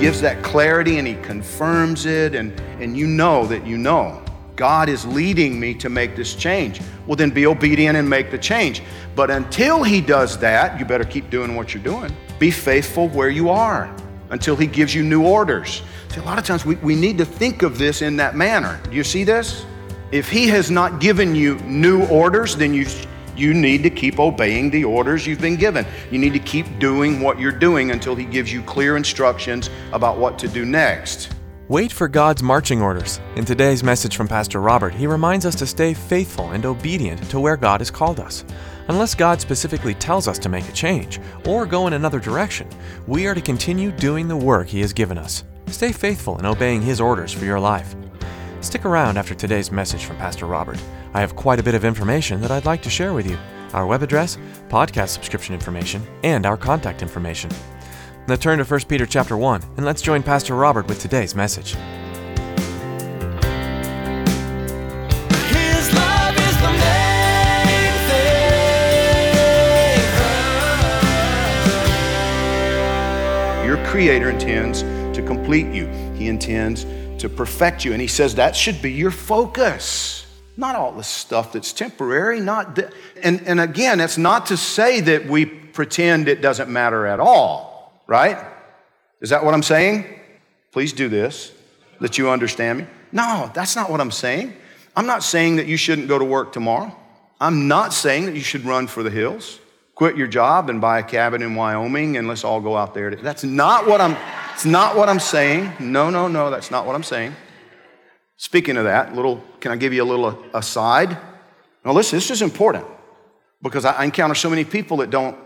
Gives that clarity and he confirms it, and, and you know that you know God is leading me to make this change. Well, then be obedient and make the change. But until he does that, you better keep doing what you're doing. Be faithful where you are until he gives you new orders. See, a lot of times we, we need to think of this in that manner. Do you see this? If he has not given you new orders, then you you need to keep obeying the orders you've been given. You need to keep doing what you're doing until He gives you clear instructions about what to do next. Wait for God's marching orders. In today's message from Pastor Robert, he reminds us to stay faithful and obedient to where God has called us. Unless God specifically tells us to make a change or go in another direction, we are to continue doing the work He has given us. Stay faithful in obeying His orders for your life. Stick around after today's message from Pastor Robert. I have quite a bit of information that I'd like to share with you our web address, podcast subscription information, and our contact information. Now turn to 1 Peter chapter 1 and let's join Pastor Robert with today's message. His love is the main thing. Your Creator intends to complete you, He intends to perfect you. And He says that should be your focus. Not all the stuff that's temporary, not and, and again, it's not to say that we pretend it doesn't matter at all, right? Is that what I'm saying? Please do this, that you understand me. No, that's not what I'm saying. I'm not saying that you shouldn't go to work tomorrow. I'm not saying that you should run for the hills, quit your job and buy a cabin in Wyoming and let's all go out there. That's not what I'm it's not what I'm saying. No, no, no, that's not what I'm saying. Speaking of that, little can I give you a little aside? Now listen, this is important because I, encounter so many people that don't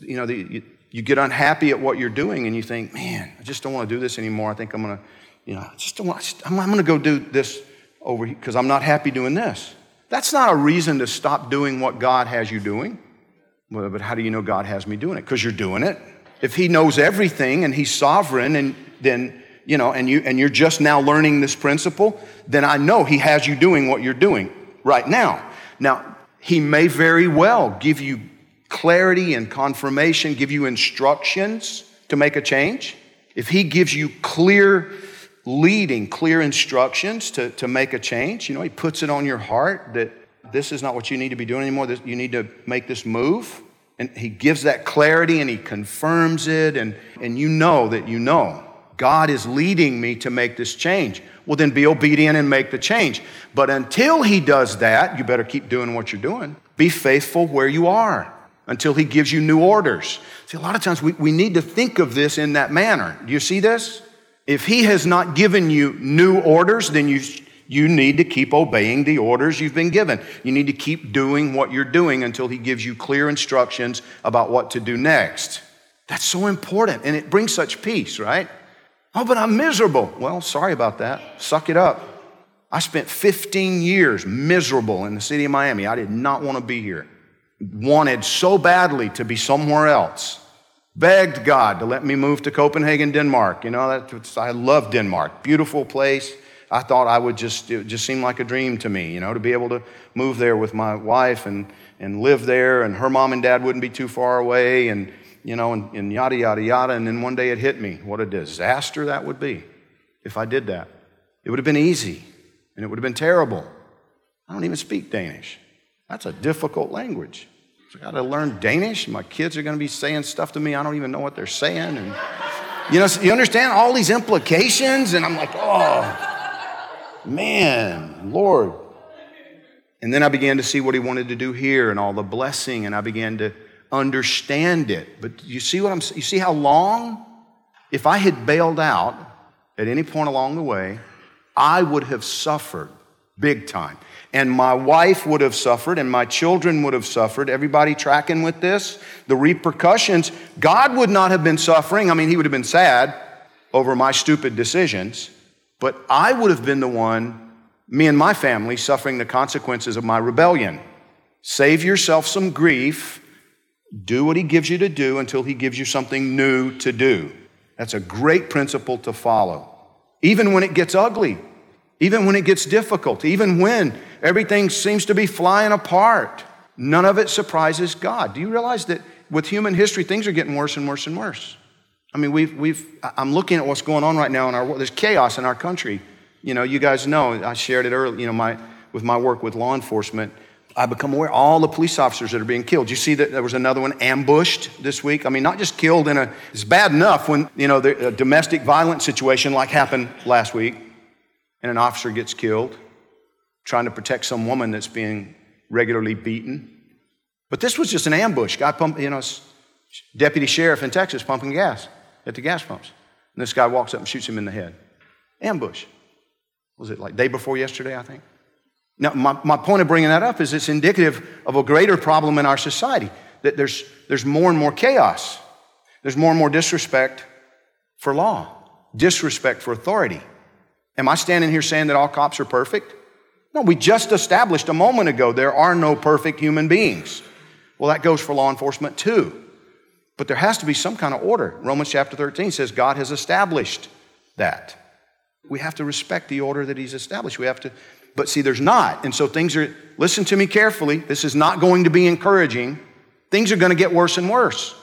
you know, you, you get unhappy at what you're doing and you think, man, I just don't want to do this anymore. I think I'm going to, you know, I just don't want, I'm, I'm going to go do this over here because I'm not happy doing this. That's not a reason to stop doing what God has you doing. Well, but how do you know God has me doing it? Because you're doing it. If He knows everything and He's sovereign, and then you know, and you and you're just now learning this principle, then I know He has you doing what you're doing right now. Now, He may very well give you clarity and confirmation, give you instructions to make a change. If He gives you clear leading, clear instructions to, to make a change, you know, He puts it on your heart that this is not what you need to be doing anymore. This, you need to make this move. And He gives that clarity and He confirms it, and, and you know that you know God is leading me to make this change. Well, then be obedient and make the change. But until He does that, you better keep doing what you're doing. Be faithful where you are until He gives you new orders. See, a lot of times we, we need to think of this in that manner. Do you see this? If He has not given you new orders, then you, you need to keep obeying the orders you've been given. You need to keep doing what you're doing until He gives you clear instructions about what to do next. That's so important, and it brings such peace, right? Oh, but I'm miserable. Well, sorry about that. Suck it up. I spent 15 years miserable in the city of Miami. I did not want to be here. Wanted so badly to be somewhere else. Begged God to let me move to Copenhagen, Denmark. You know, I love Denmark. Beautiful place. I thought I would just, it just seemed like a dream to me, you know, to be able to move there with my wife and, and live there, and her mom and dad wouldn't be too far away, and, you know, and, and yada, yada, yada. And then one day it hit me. What a disaster that would be if I did that. It would have been easy, and it would have been terrible. I don't even speak Danish. That's a difficult language. So I got to learn Danish. My kids are going to be saying stuff to me. I don't even know what they're saying. And you know, you understand all these implications, and I'm like, oh, man, Lord. And then I began to see what he wanted to do here and all the blessing, and I began to understand it. But you see what I'm you see how long? If I had bailed out at any point along the way, I would have suffered big time. And my wife would have suffered, and my children would have suffered. Everybody tracking with this? The repercussions, God would not have been suffering. I mean, He would have been sad over my stupid decisions, but I would have been the one, me and my family, suffering the consequences of my rebellion. Save yourself some grief. Do what He gives you to do until He gives you something new to do. That's a great principle to follow. Even when it gets ugly, even when it gets difficult, even when everything seems to be flying apart, none of it surprises God. Do you realize that with human history, things are getting worse and worse and worse? I mean, we've, we've, I'm looking at what's going on right now in our world. There's chaos in our country. You know, you guys know, I shared it earlier, you know, my, with my work with law enforcement. I become aware all the police officers that are being killed. You see that there was another one ambushed this week. I mean, not just killed in a. It's bad enough when you know the, a domestic violence situation like happened last week, and an officer gets killed trying to protect some woman that's being regularly beaten. But this was just an ambush. Guy pump, you know, deputy sheriff in Texas pumping gas at the gas pumps, and this guy walks up and shoots him in the head. Ambush. Was it like day before yesterday? I think. Now, my, my point of bringing that up is it's indicative of a greater problem in our society that there's, there's more and more chaos. There's more and more disrespect for law, disrespect for authority. Am I standing here saying that all cops are perfect? No, we just established a moment ago there are no perfect human beings. Well, that goes for law enforcement too. But there has to be some kind of order. Romans chapter 13 says God has established that. We have to respect the order that He's established. We have to but see, there's not. And so things are, listen to me carefully. This is not going to be encouraging. Things are going to get worse and worse.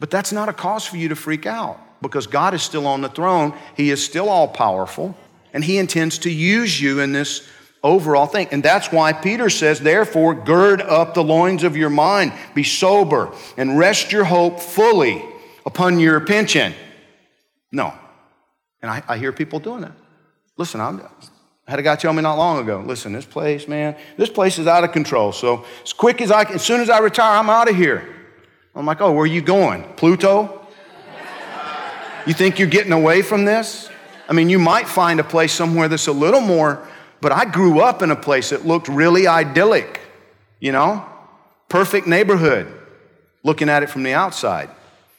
But that's not a cause for you to freak out because God is still on the throne. He is still all powerful, and He intends to use you in this overall thing. And that's why Peter says, therefore, gird up the loins of your mind, be sober, and rest your hope fully upon your pension. No. And I, I hear people doing that. Listen, I'm, I had a guy tell me not long ago, listen, this place, man, this place is out of control. So as quick as I can, as soon as I retire, I'm out of here. I'm like, oh, where are you going? Pluto? You think you're getting away from this? I mean, you might find a place somewhere that's a little more, but I grew up in a place that looked really idyllic, you know? Perfect neighborhood, looking at it from the outside.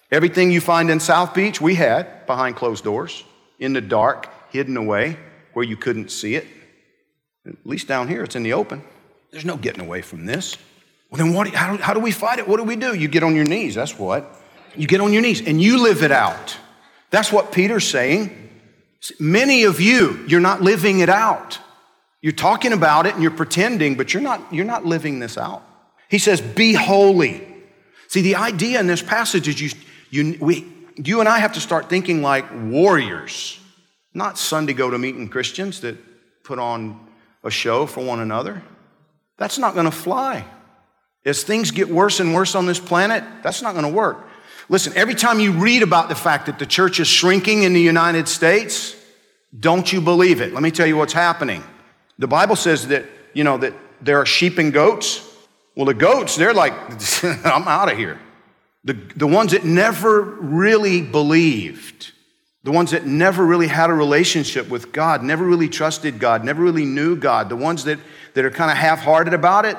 Everything you find in South Beach, we had behind closed doors, in the dark, hidden away where you couldn't see it. At least down here, it's in the open. There's no getting away from this. Well, then what, how, how do we fight it? What do we do? You get on your knees. That's what. You get on your knees and you live it out. That's what Peter's saying. Many of you, you're not living it out. You're talking about it and you're pretending, but you're not, you're not living this out. He says, Be holy. See, the idea in this passage is you, you, we, you and I have to start thinking like warriors not Sunday go to meeting Christians that put on a show for one another. That's not going to fly. As things get worse and worse on this planet, that's not going to work. Listen, every time you read about the fact that the church is shrinking in the United States, don't you believe it. Let me tell you what's happening. The Bible says that, you know, that there are sheep and goats. Well, the goats, they're like, I'm out of here. The, the ones that never really believed the ones that never really had a relationship with God, never really trusted God, never really knew God, the ones that, that are kind of half-hearted about it,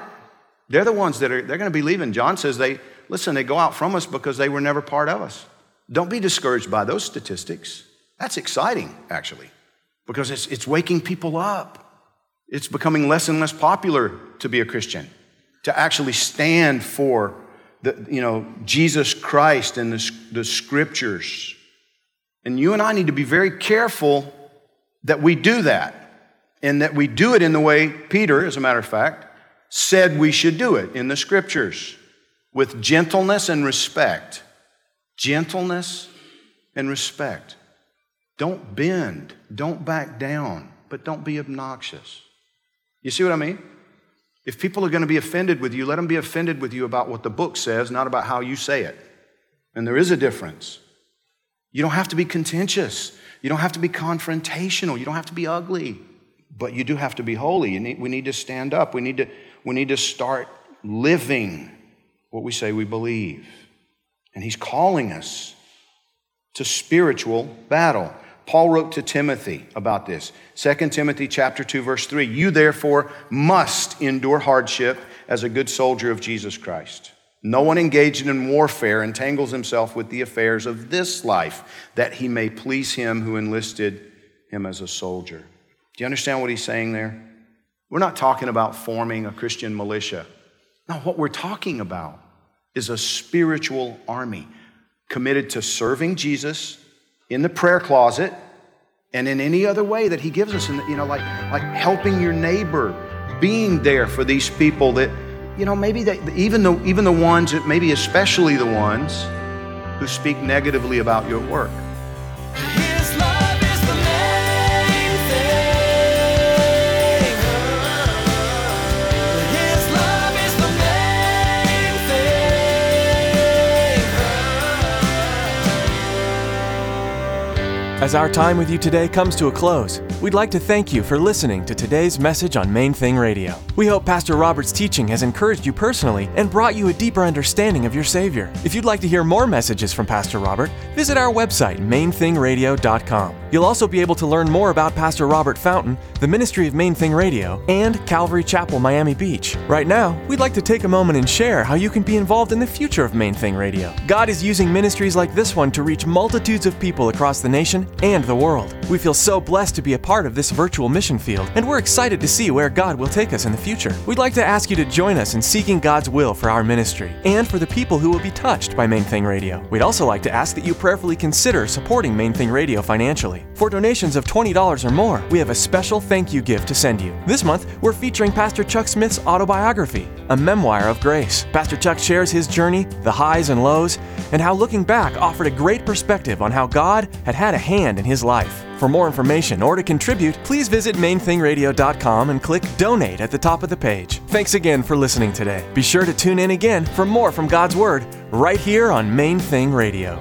they're the ones that are they're going to be leaving. John says they listen, they go out from us because they were never part of us. Don't be discouraged by those statistics. That's exciting, actually, because it's, it's waking people up. It's becoming less and less popular to be a Christian, to actually stand for the, you know, Jesus Christ and the, the scriptures. And you and I need to be very careful that we do that and that we do it in the way Peter, as a matter of fact, said we should do it in the scriptures with gentleness and respect. Gentleness and respect. Don't bend, don't back down, but don't be obnoxious. You see what I mean? If people are going to be offended with you, let them be offended with you about what the book says, not about how you say it. And there is a difference. You don't have to be contentious. You don't have to be confrontational. You don't have to be ugly. But you do have to be holy. Need, we need to stand up. We need to, we need to start living what we say we believe. And he's calling us to spiritual battle. Paul wrote to Timothy about this. 2 Timothy chapter 2 verse 3, you therefore must endure hardship as a good soldier of Jesus Christ. No one engaged in warfare entangles himself with the affairs of this life that he may please him who enlisted him as a soldier. Do you understand what he's saying there? We're not talking about forming a Christian militia. No, what we're talking about is a spiritual army committed to serving Jesus in the prayer closet and in any other way that he gives us, and you know, like like helping your neighbor, being there for these people that, you know, maybe they, even the even the ones that maybe especially the ones who speak negatively about your work. As our time with you today comes to a close, we'd like to thank you for listening to today's message on Main Thing Radio. We hope Pastor Robert's teaching has encouraged you personally and brought you a deeper understanding of your Savior. If you'd like to hear more messages from Pastor Robert, visit our website, mainthingradio.com. You'll also be able to learn more about Pastor Robert Fountain, the ministry of Main Thing Radio, and Calvary Chapel, Miami Beach. Right now, we'd like to take a moment and share how you can be involved in the future of Main Thing Radio. God is using ministries like this one to reach multitudes of people across the nation and the world. We feel so blessed to be a part of this virtual mission field, and we're excited to see where God will take us in the future. We'd like to ask you to join us in seeking God's will for our ministry and for the people who will be touched by Main Thing Radio. We'd also like to ask that you prayerfully consider supporting Main Thing Radio financially. For donations of $20 or more, we have a special thank you gift to send you. This month, we're featuring Pastor Chuck Smith's autobiography, A Memoir of Grace. Pastor Chuck shares his journey, the highs and lows, and how looking back offered a great perspective on how God had had a hand in his life. For more information or to contribute, please visit mainthingradio.com and click Donate at the top of the page. Thanks again for listening today. Be sure to tune in again for more from God's Word right here on Main Thing Radio.